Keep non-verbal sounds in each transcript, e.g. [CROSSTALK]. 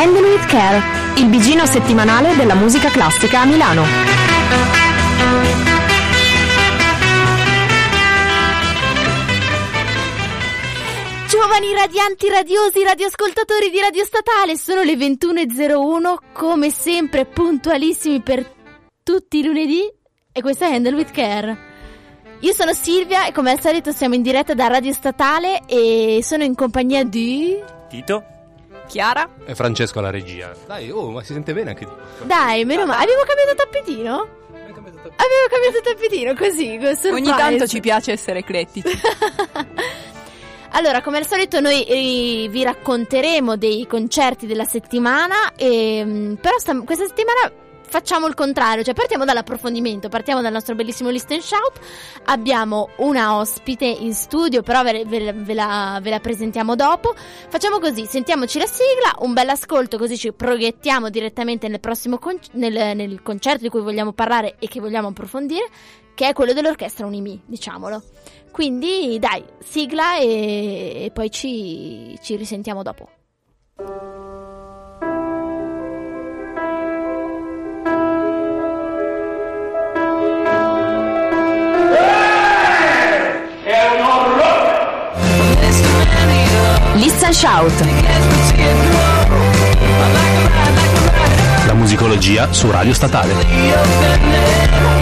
Handle with Care, il bigino settimanale della musica classica a Milano. Giovani radianti radiosi radioascoltatori di Radio Statale, sono le 21.01, come sempre puntualissimi per tutti i lunedì e questa è Handle with Care. Io sono Silvia e come al solito siamo in diretta da Radio Statale e sono in compagnia di... Tito? Chiara? E Francesco alla regia. Dai, oh, ma si sente bene anche Dai, meno male. Abbiamo cambiato tappetino? Abbiamo cambiato tappetino così, surprise. Ogni tanto ci piace essere eclettici. [LAUGHS] Allora, come al solito noi eh, vi racconteremo dei concerti della settimana, e, mm, però sta- questa settimana facciamo il contrario, cioè partiamo dall'approfondimento, partiamo dal nostro bellissimo list and shout, abbiamo una ospite in studio, però ve, ve- ve la, ve la presentiamo dopo, facciamo così, sentiamoci la sigla, un bel ascolto così ci proiettiamo direttamente nel prossimo con- nel, nel concerto di cui vogliamo parlare e che vogliamo approfondire, che è quello dell'orchestra Unimi, diciamolo. Quindi dai, sigla e, e poi ci, ci risentiamo dopo. And Shout. La musicologia su Radio Statale.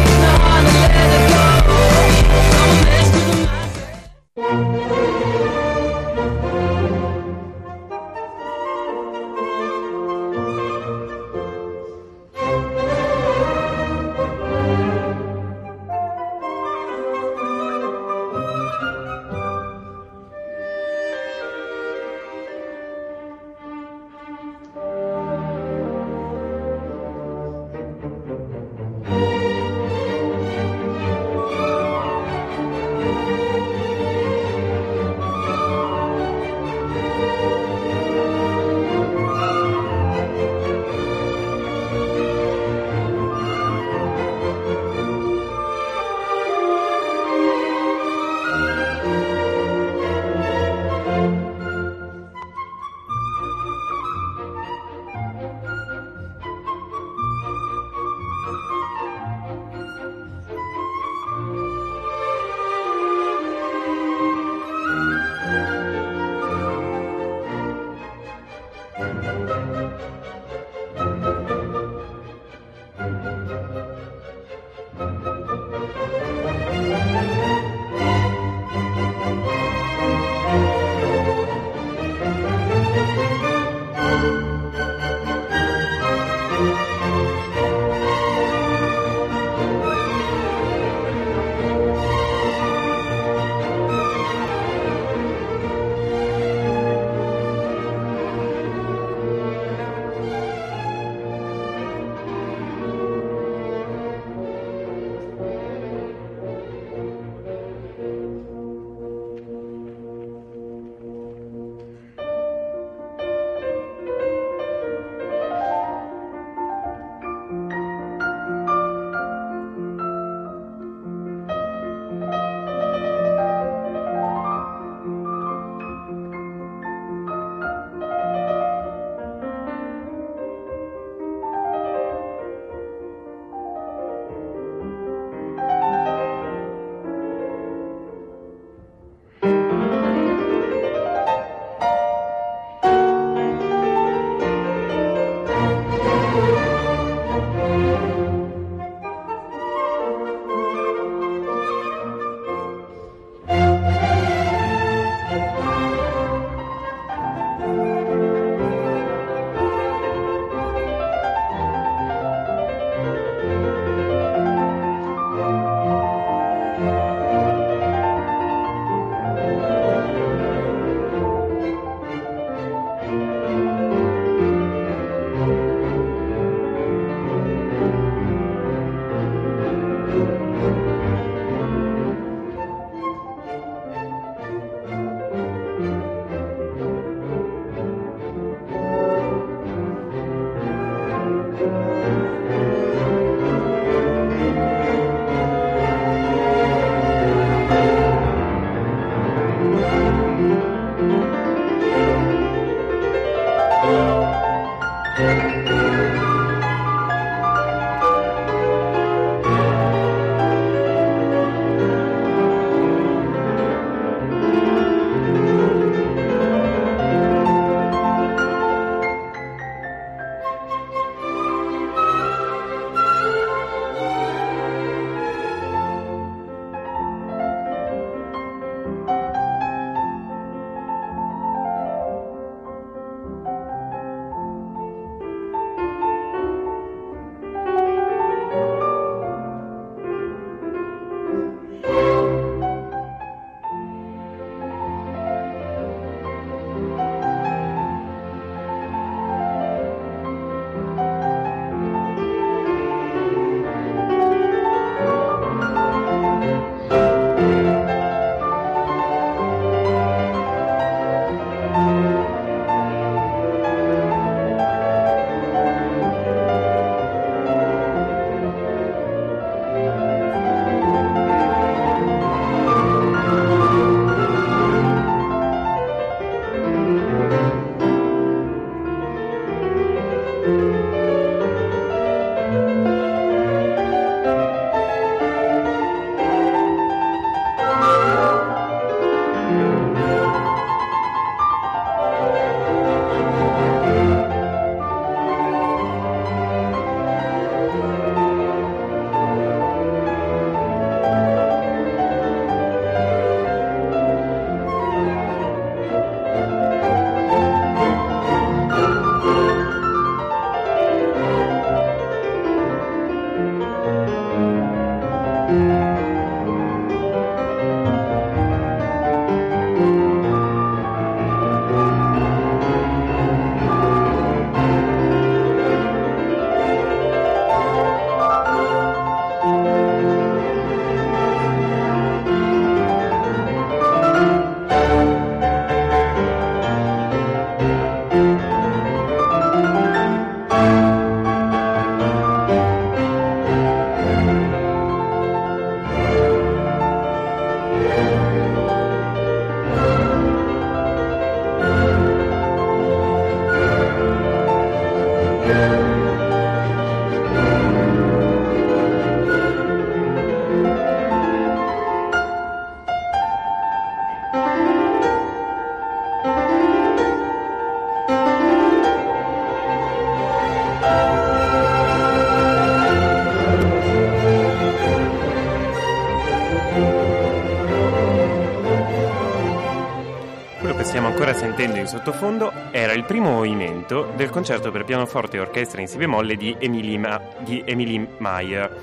In sottofondo era il primo movimento del concerto per pianoforte e orchestra in si bemolle di Emily, Ma- di Emily Mayer,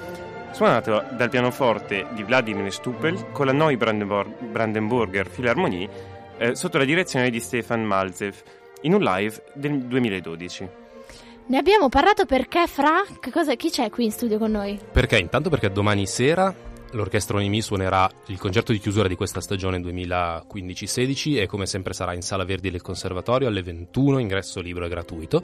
suonato dal pianoforte di Vladimir Stupel con la Neubrandenburger Philharmonie eh, sotto la direzione di Stefan Malzev in un live del 2012. Ne abbiamo parlato perché, Fra, che cosa- chi c'è qui in studio con noi? Perché? Intanto perché domani sera l'orchestra Onimi suonerà il concerto di chiusura di questa stagione 2015-16 e come sempre sarà in Sala Verdi del Conservatorio alle 21, ingresso libero e gratuito,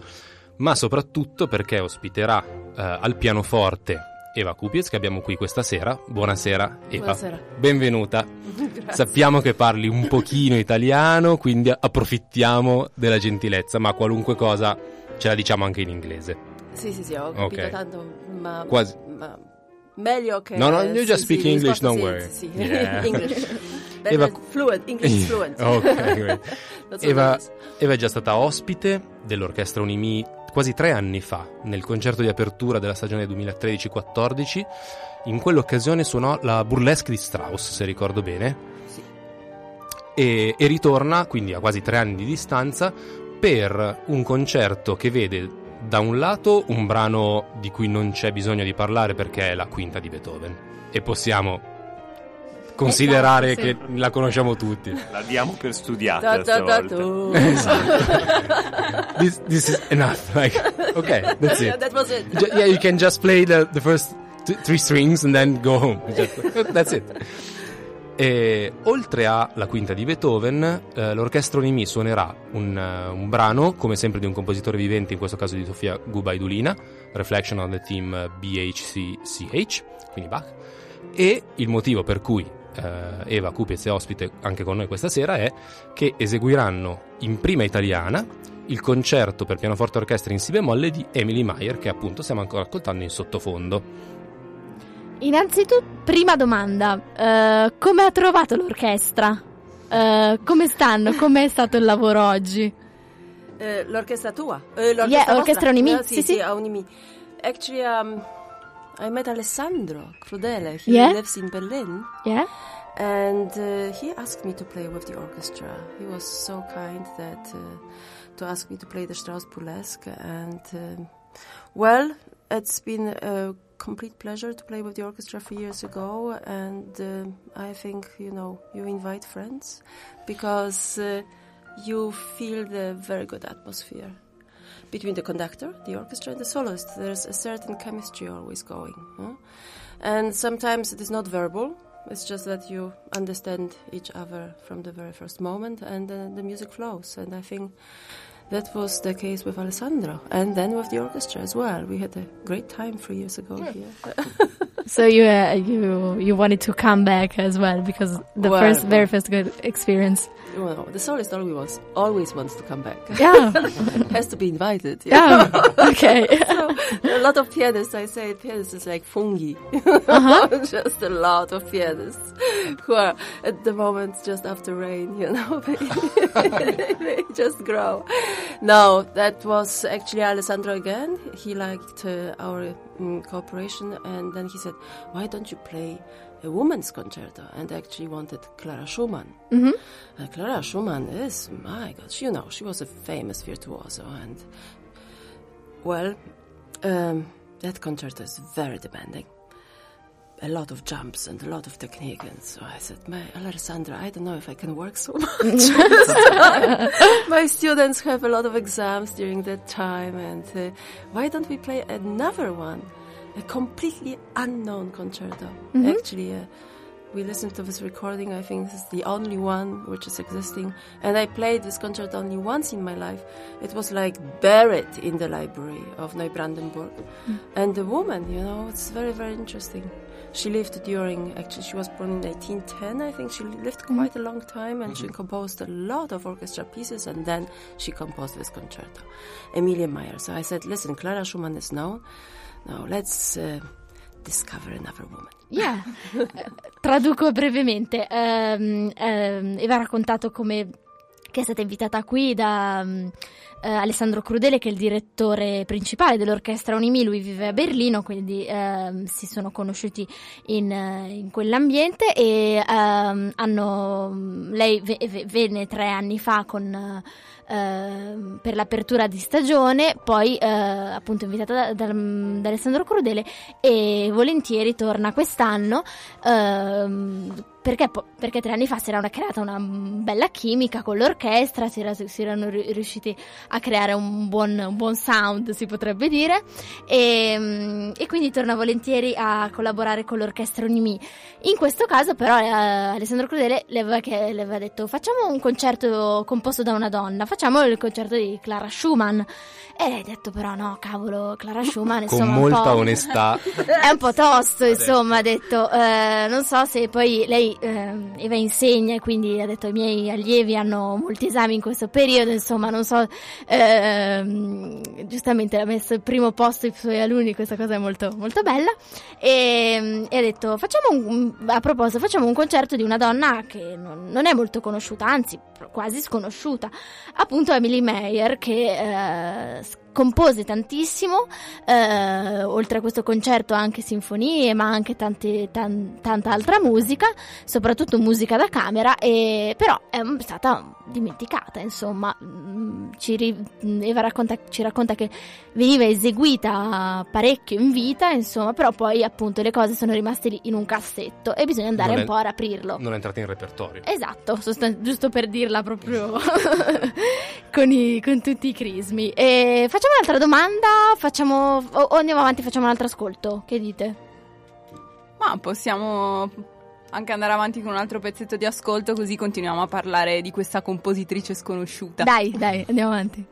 ma soprattutto perché ospiterà eh, al pianoforte Eva Kupiez che abbiamo qui questa sera. Buonasera Eva. Buonasera. Benvenuta. [LAUGHS] Sappiamo che parli un pochino [LAUGHS] italiano, quindi approfittiamo della gentilezza, ma qualunque cosa ce la diciamo anche in inglese. Sì, sì, sì, ho capito Ok. tanto, ma, Quasi. ma meglio che... No, no, you just speak English, don't sì, worry. Yeah. [LAUGHS] [LAUGHS] English. Eva- fluent, [LAUGHS] English is fluent. ok, Eva. Eva è già stata ospite dell'orchestra Unimi quasi tre anni fa, nel concerto di apertura della stagione 2013-14. In quell'occasione suonò la burlesque di Strauss, se ricordo bene. Sì. E, e ritorna, quindi a quasi tre anni di distanza, per un concerto che vede da un lato un brano di cui non c'è bisogno di parlare perché è la quinta di Beethoven. E possiamo considerare Esatto, sì. che la conosciamo tutti. La diamo per studiata Da, da, da, tu. this this is enough. Like, okay, that's Yeah, it. that was it. Yeah, you can just play the, the first t- three strings and then go home. [LAUGHS] Just- that's it. E, oltre alla quinta di Beethoven, eh, l'orchestra Unimi suonerà un, eh, un brano, come sempre di un compositore vivente, in questo caso di Sofia Gubaidulina, Reflection on the Theme BHCCH, quindi Bach. E il motivo per cui eh, Eva Kupiez è ospite anche con noi questa sera è che eseguiranno in prima italiana il concerto per pianoforte orchestra in si bemolle di Emily Mayer, che appunto stiamo ancora ascoltando in sottofondo. Innanzitutto, prima domanda, eh, come ha trovato l'orchestra? Eh, come stanno? Com'è stato il lavoro oggi? Eh, l'orchestra tua? L'orchestra Yeah, orchestra Unimi, sì, sì, sì. sì, Unimi. Actually, um, I met Alessandro Crudele. He Yeah? lives in Berlin. Yeah? And uh, he asked me to play with the orchestra. He was so kind that uh, to ask me to play the Strauss Burlesque. And um well, it's been a complete pleasure to play with the orchestra three years ago. And uh, I think you know you invite friends because uh, you feel the very good atmosphere between the conductor, the orchestra, and the soloist. There's a certain chemistry always going. huh? And sometimes it is not verbal. It's just that you understand each other from the very first moment, and uh, the music flows. And I think that was the case with Alessandro, and then with the orchestra as well. We had a great time three years ago here. [LAUGHS] So you uh, you you wanted to come back as well because the Well, first very first good experience. well, the soloist always wants, always wants to come back. Yeah. [LAUGHS] Has to be invited. yeah. [LAUGHS] Okay. So, a lot of pianists, I say pianists is like fungi. Uh-huh. just a lot of pianists who are at the moment just after rain, you know, they, they just grow. No, that was actually Alessandro again. He liked uh, our um, cooperation and then he said, why don't you play a woman's concerto? And actually wanted Clara Schumann. Mhm. Uh, Clara Schumann is, my gosh, you know, she was a famous virtuoso and well, um, that concerto is very demanding. A lot of jumps and a lot of technique, and so I said, "My Alessandra, I don't know if I can work so [LAUGHS] much. My students have a lot of exams during that time, and uh, why don't we play another one, a completely unknown concerto? Actually, uh, we listened to this recording. I think this is the only one which is existing. And I played this concert only once in my life. It was like buried in the library of Neubrandenburg. And the woman, you know, it's very, very interesting. She lived during, actually, she was born in 1810, I think. She lived quite a long time and she composed a lot of orchestra pieces and then she composed this concerto. Emilia Meyer. So I said, listen, Clara Schumann is known. Now let's uh, discover another woman. Yeah. [LAUGHS] Traduco brevemente. Ehm, ehm, Eva ha raccontato come che è stata invitata qui da mm, eh, Alessandro Crudele, che è il direttore principale dell'orchestra Unimi. Lui vive a Berlino, quindi ehm, si sono conosciuti in, eh, in quell'ambiente e ehm, hanno, lei ve- ve- venne tre anni fa con. eh, ehm, per l'apertura di stagione, poi eh, appunto invitata da, da- da Alessandro Crudele e volentieri torna quest'anno ehm, perché, perché tre anni fa si era una- creata una bella chimica con l'orchestra, si, era- si erano ri- riusciti a creare un buon, un buon sound, si potrebbe dire, e, mm, e quindi torna volentieri a collaborare con l'orchestra Unimi. In questo caso però eh, Alessandro Crudele le aveva, che- le aveva detto facciamo un concerto composto da una donna, facciamo il concerto di Clara Schumann. E lei ha detto però no, cavolo, Clara Schumann Con insomma un molta po'- onestà. [LAUGHS] è un po' tosto, insomma, ha detto, eh, non so se poi lei, eh, Eva insegna e quindi ha detto i miei allievi hanno molti esami in questo periodo, insomma, non so, ehm, giustamente l'ha messo al primo posto i suoi alunni, questa cosa è molto, molto bella, e, e ha detto, facciamo un, a proposito, facciamo un concerto di una donna che non, non è molto conosciuta, anzi, quasi sconosciuta, appunto Emily Meyer, che eh, compose tantissimo, eh, oltre a questo concerto anche sinfonie, ma anche tante- tan- tanta altra musica, soprattutto musica da camera, e, però è stata dimenticata, insomma, Mm, ci, mm, Eva racconta, ci racconta che veniva eseguita parecchio in vita, insomma, però poi appunto le cose sono rimaste lì in un cassetto e bisogna andare Non è- un po' a raprirlo. Non è entrata in repertorio. Esatto, sostan- giusto per dirla proprio [LAUGHS] con, i- con tutti i crismi. E facciamo un'altra domanda, facciamo, o, o andiamo avanti, facciamo un altro ascolto. Che dite? Ma possiamo anche andare avanti con un altro pezzetto di ascolto così continuiamo a parlare di questa compositrice sconosciuta. Dai, dai, andiamo avanti.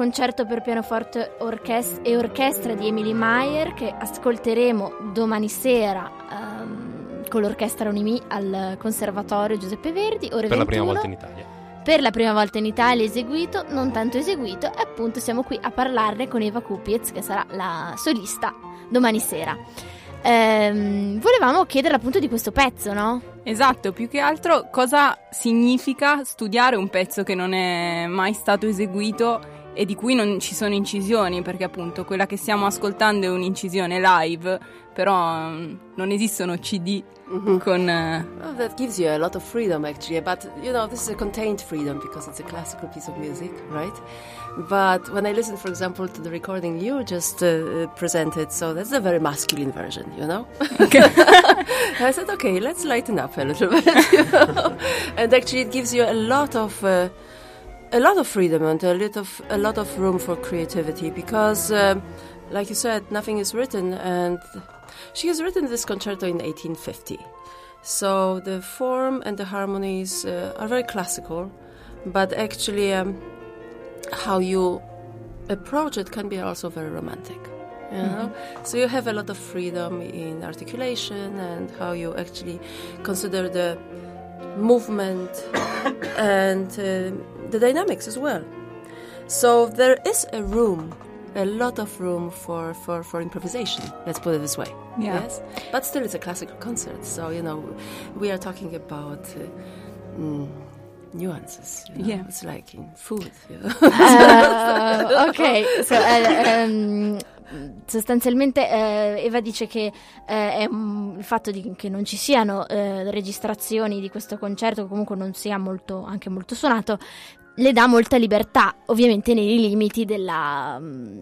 Concerto per pianoforte orchest- e orchestra di Emily Meyer che ascolteremo domani sera ehm, con l'orchestra Unimi al Conservatorio Giuseppe Verdi, ore Per la 21. prima volta in Italia. Per la prima volta in Italia eseguito, non tanto eseguito, e appunto siamo qui a parlarne con Eva Kupiez, che sarà la solista domani sera. Ehm, volevamo chiedere appunto di questo pezzo, no? Esatto, più che altro cosa significa studiare un pezzo che non è mai stato eseguito e di cui non ci sono incisioni, perché appunto quella che stiamo ascoltando è un'incisione live, però mm, non esistono CD con... eh, Well, that gives you a lot of freedom, actually. But you know, this is a contained freedom because it's a classical piece of music, right? But when I listen, for example, to the recording you just uh, presented, so that's a very masculine version, you know. [LAUGHS] I said, okay, let's lighten up a little bit, [LAUGHS] you know? and actually, it gives you a lot of. Uh, a lot of freedom and a lot of a lot of room for creativity because, um, like you said, nothing is written, and she has written this concerto in 1850. So the form and the harmonies uh, are very classical, but actually, um, how you approach it can be also very romantic. You know? So you have a lot of freedom in articulation and how you actually consider the movement [COUGHS] and uh, the dynamics as well. So there is a room, a lot of room for, for, for improvisation. Let's put it this way. Yeah. Yes, but still, it's a classical concert. So you know, we are talking about uh, mm, nuances. you know? Yeah. it's like in food. You know? Eh, [LAUGHS] [LAUGHS] ok, so, eh, ehm, sostanzialmente eh, Eva dice che è un- il fatto di- che non ci siano eh, registrazioni di questo concerto, che comunque non sia molto, anche molto suonato, le dà molta libertà, ovviamente nei limiti della, mm,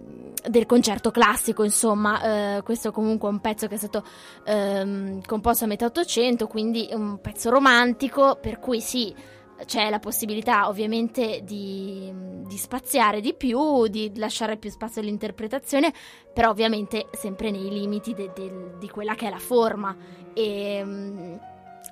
del concerto classico, insomma, eh, questo comunque è un pezzo che è stato ehm, composto a metà Ottocento, quindi è un pezzo romantico, per cui sì, c'è la possibilità ovviamente di, di spaziare di più, di lasciare più spazio all'interpretazione, però ovviamente sempre nei limiti de- del- di quella che è la forma. E mm,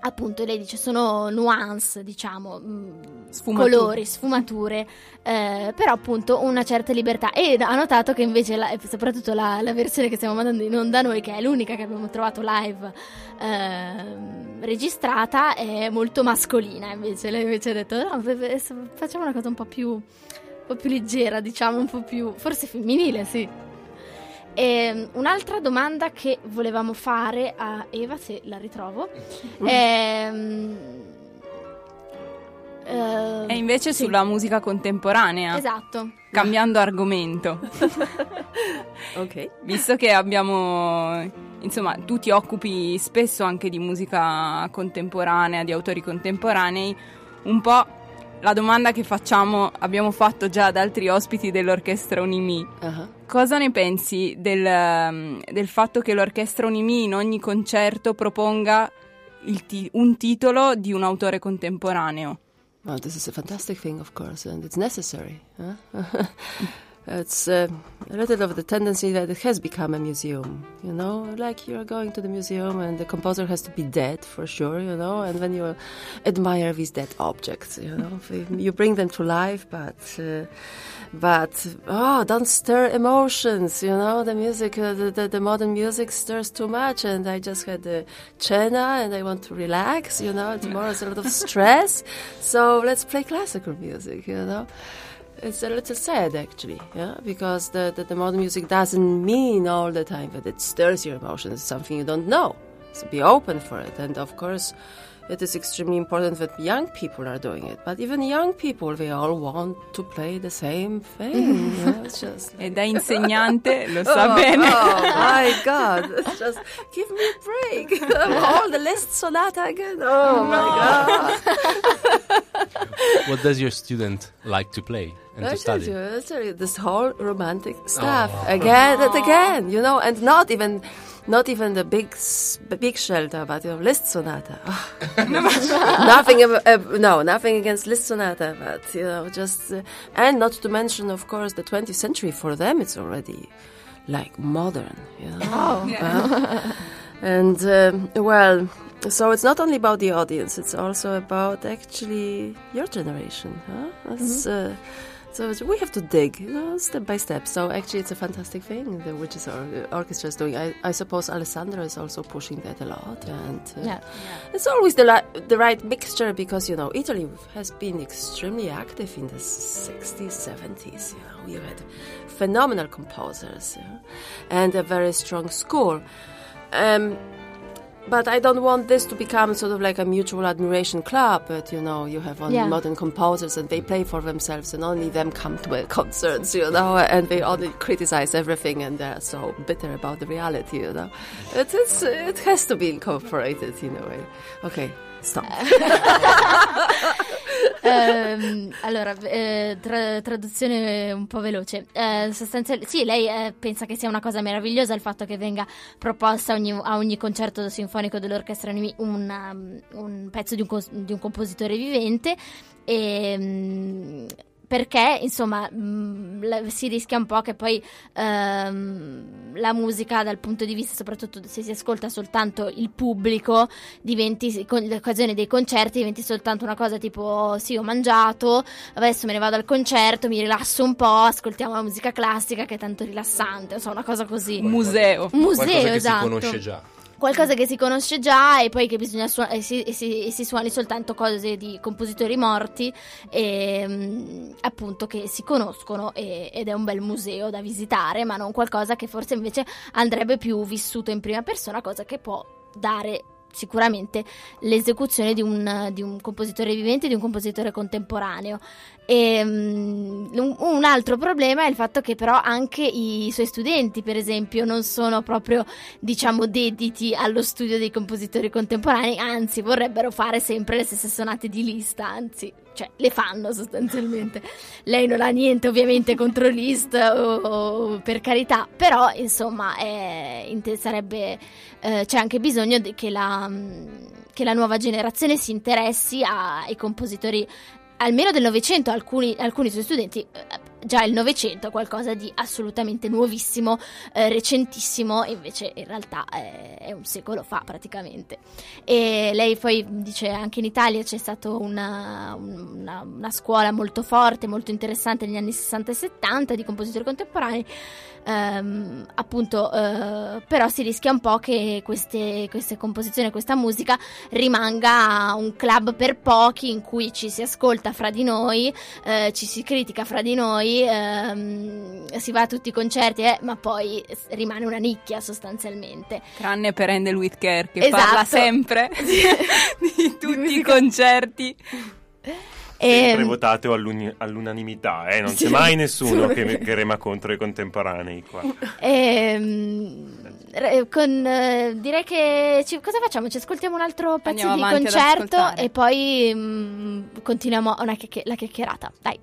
appunto lei dice sono nuance, diciamo, mm, Sfumature. colori, sfumature, eh, però appunto una certa libertà. E ha notato che invece, la- soprattutto la, la versione che stiamo mandando in onda noi, che è l'unica che abbiamo trovato live ehm, registrata, è molto mascolina. Invece lei invece ha detto no, facciamo una cosa un po' più, un po' più leggera, diciamo, un po' più, forse femminile, sì. E, un'altra domanda che volevamo fare a Eva, se la ritrovo, ehm, eh, E invece sì. sulla musica contemporanea, Esatto. cambiando argomento. [LAUGHS] okay. Visto che abbiamo, insomma, tu ti occupi spesso anche di musica contemporanea, di autori contemporanei, un po' la domanda che facciamo, abbiamo fatto già ad altri ospiti dell'orchestra Unimi. Uh-huh. Cosa ne pensi del, um, del fatto che l'orchestra Unimi in ogni concerto proponga ti- un titolo di un autore contemporaneo? Well, this is a fantastic thing, of course, and it's necessary. Huh? [LAUGHS] it's uh, a little of the tendency that it has become a museum, you know, like you're going to the museum and the composer has to be dead for sure, you know, and when you admire these dead objects, you know, [LAUGHS] you bring them to life, but. Uh, but oh, don't stir emotions. You know, the music, uh, the, the, the modern music stirs too much, and I just had the cena, and I want to relax. You know, tomorrow is a lot of [LAUGHS] stress, so let's play classical music. You know it's a little sad actually, yeah, because the, the, the, modern music doesn't mean all the time that it stirs your emotions. It's something you don't know. So be open for it. And of course, it is extremely important that young people are doing it. But even young people, they all want to play the same thing. Mm-hmm. yeah, it's just like, [LAUGHS] e da insegnante lo sa oh, bene. Oh my God! It's just give me a break. [LAUGHS] [LAUGHS] all the Liszt sonata again. Oh no. my God! what does your student like to play? And I to study? You, I tell you, this whole romantic oh. stuff oh. again and oh. again, you know, and not even not even the big big shelter, but you know, Liszt sonata. Oh. [LAUGHS] [LAUGHS] nothing, uh, no, nothing against Liszt sonata, but you know, just uh, and not to mention, of course, the 20th century. For them, it's already like modern, you know. Oh, [LAUGHS] yeah. uh, and um, well, so it's not only about the audience; it's also about actually your generation. Huh? Uh, so we have to dig you know, step by step. So actually, it's a fantastic thing the which is our orchestra is doing. I, I suppose Alessandra is also pushing that a lot, and uh, yeah. yeah. it's always the li- the right mixture because you know Italy has been extremely active in the 60s, 70s. You know, we had phenomenal composers and a very strong school. Um, but I don't want this to become sort of like a mutual admiration club. But you know, you have only yeah. modern composers, and they play for themselves, and only them come to [LAUGHS] concerts, you know, and they only criticize everything, and they're so bitter about the reality, you know. It is, it has to be incorporated in a way. Okay, stop. [LAUGHS] um, allora, eh, tra- traduzione un po' veloce. Eh, sostanzialmente, sì, lei eh, pensa che sia una cosa meravigliosa il fatto che venga proposta ogni, a ogni concerto sinfonico dell'orchestra un, um, un pezzo di un, cos- di un, compositore vivente. E, um, perché insomma mh, mm, si rischia un po' che poi ehm, la musica dal punto di vista soprattutto se si ascolta soltanto il pubblico diventi con l'occasione dei concerti diventi soltanto una cosa tipo sì ho mangiato adesso me ne vado al concerto mi rilasso un po' ascoltiamo la musica classica che è tanto rilassante insomma una cosa così. Museo. Museo Qualcosa che esatto. si conosce già qualcosa che si conosce già e poi che bisogna suonare e si, e si, e si suoni soltanto cose di compositori morti e mm, appunto che si conoscono ed è un bel museo da visitare ma non qualcosa che forse invece andrebbe più vissuto in prima persona cosa che può dare sicuramente l'esecuzione di un, di un, compositore vivente, di un compositore contemporaneo. E, um, un altro problema è il fatto che però anche i suoi studenti, per esempio, non sono proprio, diciamo, dediti allo studio dei compositori contemporanei, anzi vorrebbero fare sempre le stesse sonate di lista, anzi cioè le fanno sostanzialmente. Lei non ha niente ovviamente contro Liszt o, o per carità, però insomma è, sarebbe, eh, c'è anche bisogno che la, che la nuova generazione si interessi ai compositori almeno del Novecento, alcuni, alcuni suoi studenti eh, già il Novecento qualcosa di assolutamente nuovissimo, eh, recentissimo, invece in realtà è, è, un secolo fa praticamente. E lei poi dice anche in Italia c'è stata una, una, una scuola molto forte, molto interessante negli anni 60 e 70 di compositori contemporanei ehm, appunto eh, però si rischia un po' che queste, queste composizioni, questa musica rimanga un club per pochi in cui ci si ascolta fra di noi, eh, ci si critica fra di noi, ehm, si va a tutti i concerti, eh, ma poi rimane una nicchia sostanzialmente. Tranne per Endel Whitker che esatto. parla sempre [LAUGHS] [LAUGHS] di tutti i concerti. [LAUGHS] Sempre ehm, votato all'uni- all'unanimità, eh? non sì, c'è mai nessuno che, che, rema contro i contemporanei qua. Ehm, con, eh, direi che ci, cosa facciamo? Ci ascoltiamo un altro pezzo Andiamo di concerto e poi mh, mm, continuiamo chiacch- la chiacchierata. Dai.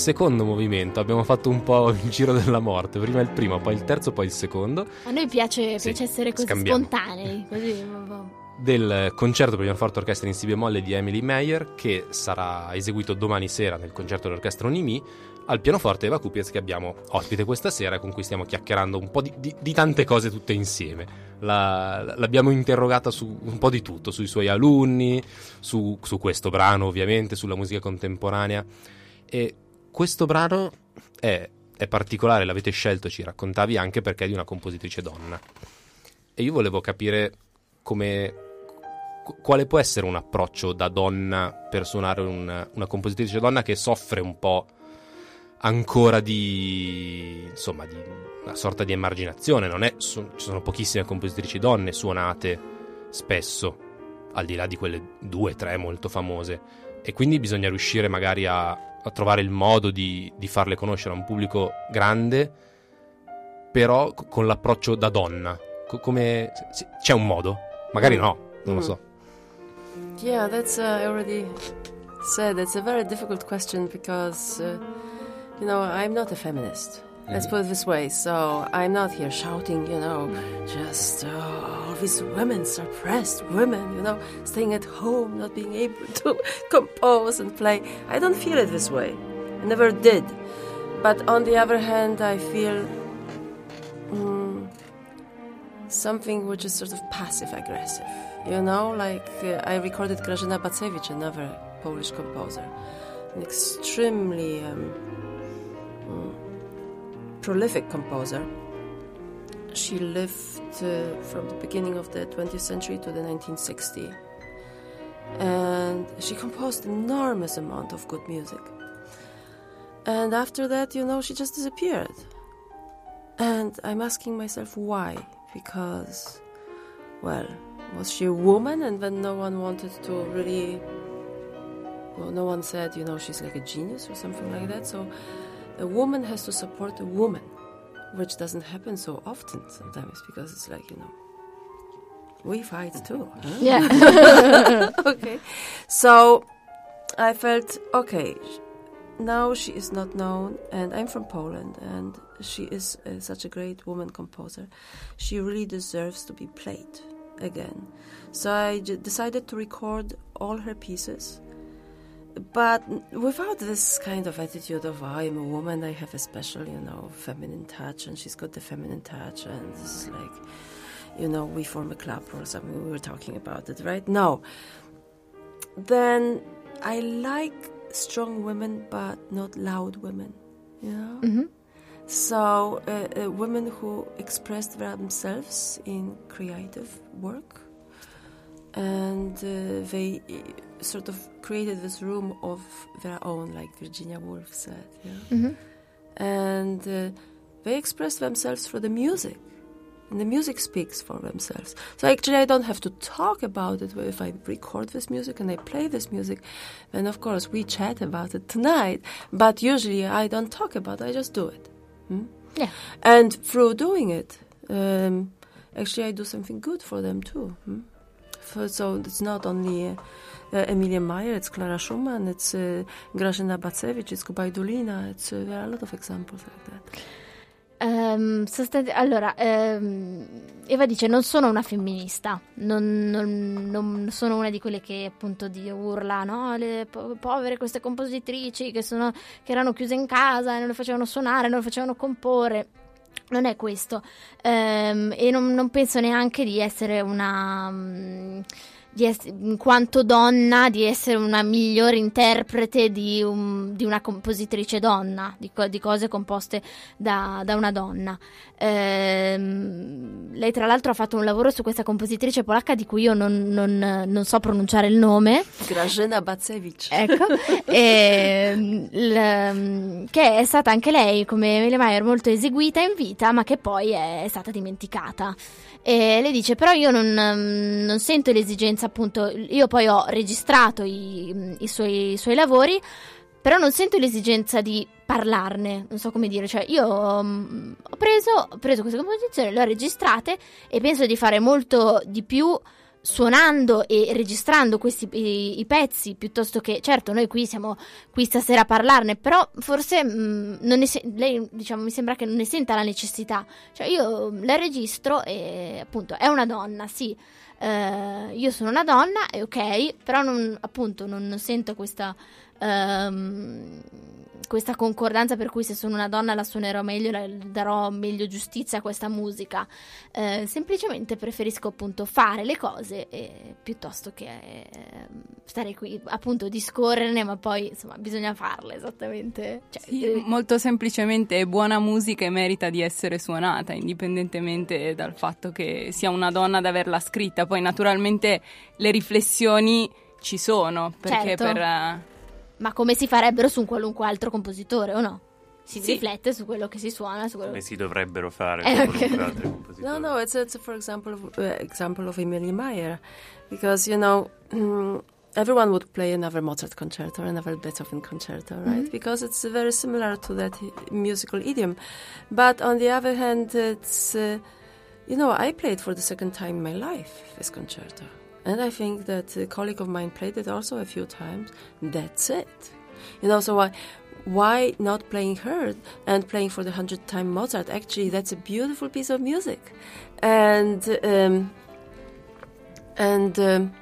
Secondo movimento abbiamo fatto un po' il giro della morte, prima il primo, poi il terzo, poi il secondo. A noi piace, Sì, piace essere così scambiamo. spontanei, [LAUGHS] così. un po'. del concerto per pianoforte orchestra in si bemolle di Emily Meyer che sarà eseguito domani sera nel concerto dell'orchestra Unimi al pianoforte Eva Kupiez che abbiamo ospite questa sera con cui stiamo chiacchierando un po' di, di- di tante cose tutte insieme. La- l'abbiamo interrogata su un po' di tutto, sui suoi alunni, su, su questo brano ovviamente, sulla musica contemporanea e questo brano è, è particolare, l'avete scelto, ci raccontavi anche perché è di una compositrice donna. E io volevo capire come qu- quale può essere un approccio da donna per suonare un- una compositrice donna che soffre un po' ancora di insomma di una sorta di emarginazione non è so- ci sono pochissime compositrici donne suonate spesso al di là di quelle due tre molto famose e quindi bisogna riuscire magari a, a trovare il modo di, di farle conoscere a un pubblico grande però co- con l'approccio da donna Co- come c'è un modo magari no non lo Mm. so Yeah, that's uh, already said. It's a very difficult question because, uh, you know, I'm not a feminist. Let's put it this way. So I'm not here shouting, you know, just oh, all these women, suppressed women, you know, staying at home, not being able [LAUGHS] to compose and play. I don't feel it this way. I never did. But on the other hand, I feel mm, something which is sort of passive aggressive. You know, like uh, I recorded Grażyna Bacewicz, another Polish composer, an extremely um, mm, prolific composer. She lived uh, from the beginning of the 20th century to the 1960s, and she composed enormous amount of good music. And after that, you know, she just disappeared. And I'm asking myself why, because, well, was she a woman and then no one wanted to really well no one said you know she's like a genius or something like that so a woman has to support a woman which doesn't happen so often sometimes because it's like you know we fight too huh? Yeah. [LAUGHS] okay so i felt okay now she is not known and i'm from poland and she is uh, such a great woman composer she really deserves to be played again so i decided to record all her pieces but without this kind of attitude of "Oh, i'm a woman i have a special you know feminine touch and she's got the feminine touch and it's like you know we form a club or something we were talking about it right? No. Then i like strong women but not loud women you know? Mhm. so uh, uh, women who express themselves in creative work and uh, they sort of created this room of their own like virginia woolf said yeah Mhm. and uh, they express themselves through the music and the music speaks for themselves so actually i don't have to talk about it But if i record this music and i play this music then of course we chat about it tonight but usually i don't talk about it i just do it Hmm? Yeah. and through doing it um, actually i do something good for them too hmm? For- so it's not only uh, Emilia Meyer, Clara Schumann, it's uh, Grażyna Bacewicz, it's Gubaidulina, it's, uh, there are a lot of examples like that. Ehm, sostan- allora, ehm, Eva dice: Non sono una femminista, non, non- non sono una di quelle che appunto di urla, no? Le po- povere queste compositrici che, sono, che erano chiuse in casa e non le facevano suonare, non le facevano comporre. Non è questo, Ehm, e non, non penso neanche di essere una. ess- in quanto donna, di essere una migliore interprete di, un- di una compositrice donna, di, co- di cose composte da, da una donna. Ehm, lei, tra l'altro, ha fatto un lavoro su questa compositrice polacca di cui io non, non- non so pronunciare il nome. Grażyna Bacewicz. Ecco, [LAUGHS] ehm, l- che è stata anche lei, come Emilia Meyer, molto eseguita in vita, ma che poi è stata dimenticata. E lei dice: Però io non, mm, non sento l'esigenza, appunto. Io poi ho registrato i, i suoi, i suoi lavori, però non sento l'esigenza di parlarne. Non so come dire. Cioè, io mm, ho preso, ho preso queste composizioni, le ho registrate e penso di fare molto di più suonando e registrando questi i, i pezzi piuttosto che certo noi qui siamo qui stasera a parlarne però forse mh, non ne se- lei diciamo mi sembra che non ne senta la necessità. Cioè io la registro e appunto è una donna sì. Eh, io sono una donna e ok però non, appunto non sento questa ehm, questa concordanza per cui se sono una donna la suonerò meglio, la, darò meglio giustizia a questa musica. Eh, semplicemente preferisco appunto fare le cose eh, piuttosto che eh, stare qui appunto discorrerne, ma poi insomma bisogna farle esattamente. Cioè, Sì, eh, molto semplicemente buona musica e merita di essere suonata, indipendentemente dal fatto che sia una donna ad averla scritta. Poi naturalmente le riflessioni ci sono, perché Certo. per... ma come si farebbero su un qualunque altro compositore o no? Si Sì. riflette su quello che si suona, su quello Come si dovrebbero fare [LAUGHS] Eh, ok. qualunque altro compositore. No, no, it's, it's for example, of, uh, example of Emilie Meyer, because you know mm, everyone would play another Mozart concerto or another Beethoven concerto, right? Because it's very similar to that i- musical idiom. But on the other hand, it's uh, you know I played for the second time in my life this concerto, and I think that a colleague of mine played it also a few times. That's it, you know. So why? Why not playing her and playing for the hundredth time Mozart? Actually, that's a beautiful piece of music, and um, and um,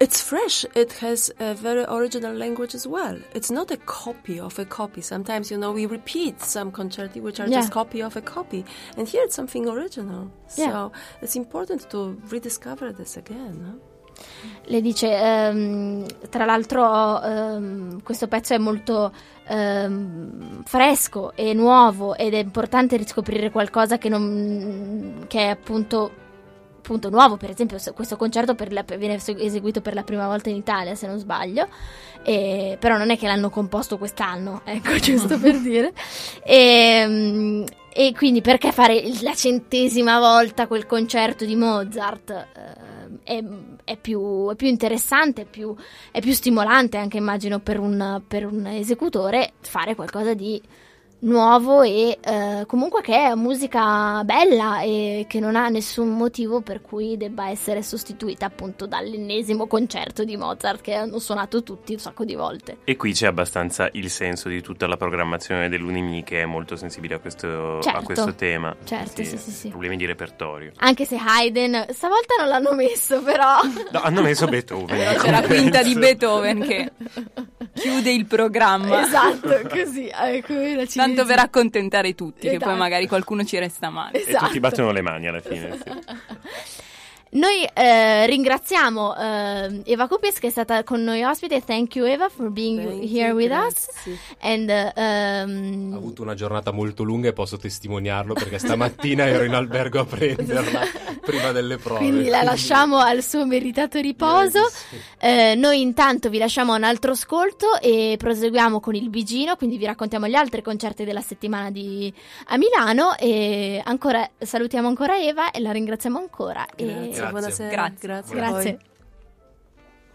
it's fresh. It has a very original language as well. It's not a copy of a copy. Sometimes, you know, we repeat some concerti which are Yeah. just copy of a copy, and here it's something original. Yeah. So it's important to rediscover this again. no? Le dice, ehm, tra l'altro ehm, questo pezzo è molto ehm, fresco e nuovo ed è importante riscoprire qualcosa che, non, che è appunto, appunto nuovo. Per esempio se- questo concerto la- viene se- eseguito per la prima volta in Italia, se non sbaglio, e- però non è che l'hanno composto quest'anno, [LAUGHS] ecco, giusto per [LAUGHS] dire. E, e quindi perché fare la centesima volta quel concerto di Mozart? Eh, è, è più, è più interessante, è più, è più stimolante anche immagino per un, per un esecutore fare qualcosa di nuovo e eh, comunque che è musica bella e che non ha nessun motivo per cui debba essere sostituita appunto dall'ennesimo concerto di Mozart che hanno suonato tutti un sacco di volte. E qui c'è abbastanza il senso di tutta la programmazione dell'Unimi che è molto sensibile a questo, a Certo. questo tema. Certo, sì, sì, sì. Problemi di repertorio. Anche se Haydn stavolta non l'hanno messo però. [LAUGHS] No, hanno messo Beethoven. C'è la quinta di. Beethoven che chiude il programma. esatto, così. ecco, la Tanto per accontentare tutti, che Esatto. poi magari qualcuno ci resta male. E tutti battono le mani alla fine. sì. [LAUGHS] Noi eh, ringraziamo eh, Eva Kupis che è stata con noi ospite. Thank you Eva for being Thank here you, with grazie. us. And uh, um, Ha avuto una giornata molto lunga e posso testimoniarlo perché stamattina ero in albergo a prenderla [LAUGHS] prima delle prove. quindi la lasciamo al suo meritato riposo. Eh, noi intanto vi lasciamo a un altro ascolto e proseguiamo con il Bigino, quindi vi raccontiamo gli altri concerti della settimana di, a Milano e ancora salutiamo ancora Eva e la ringraziamo ancora. E- Grazie, Grazie. buonasera. Grazie. Grazie. Grazie.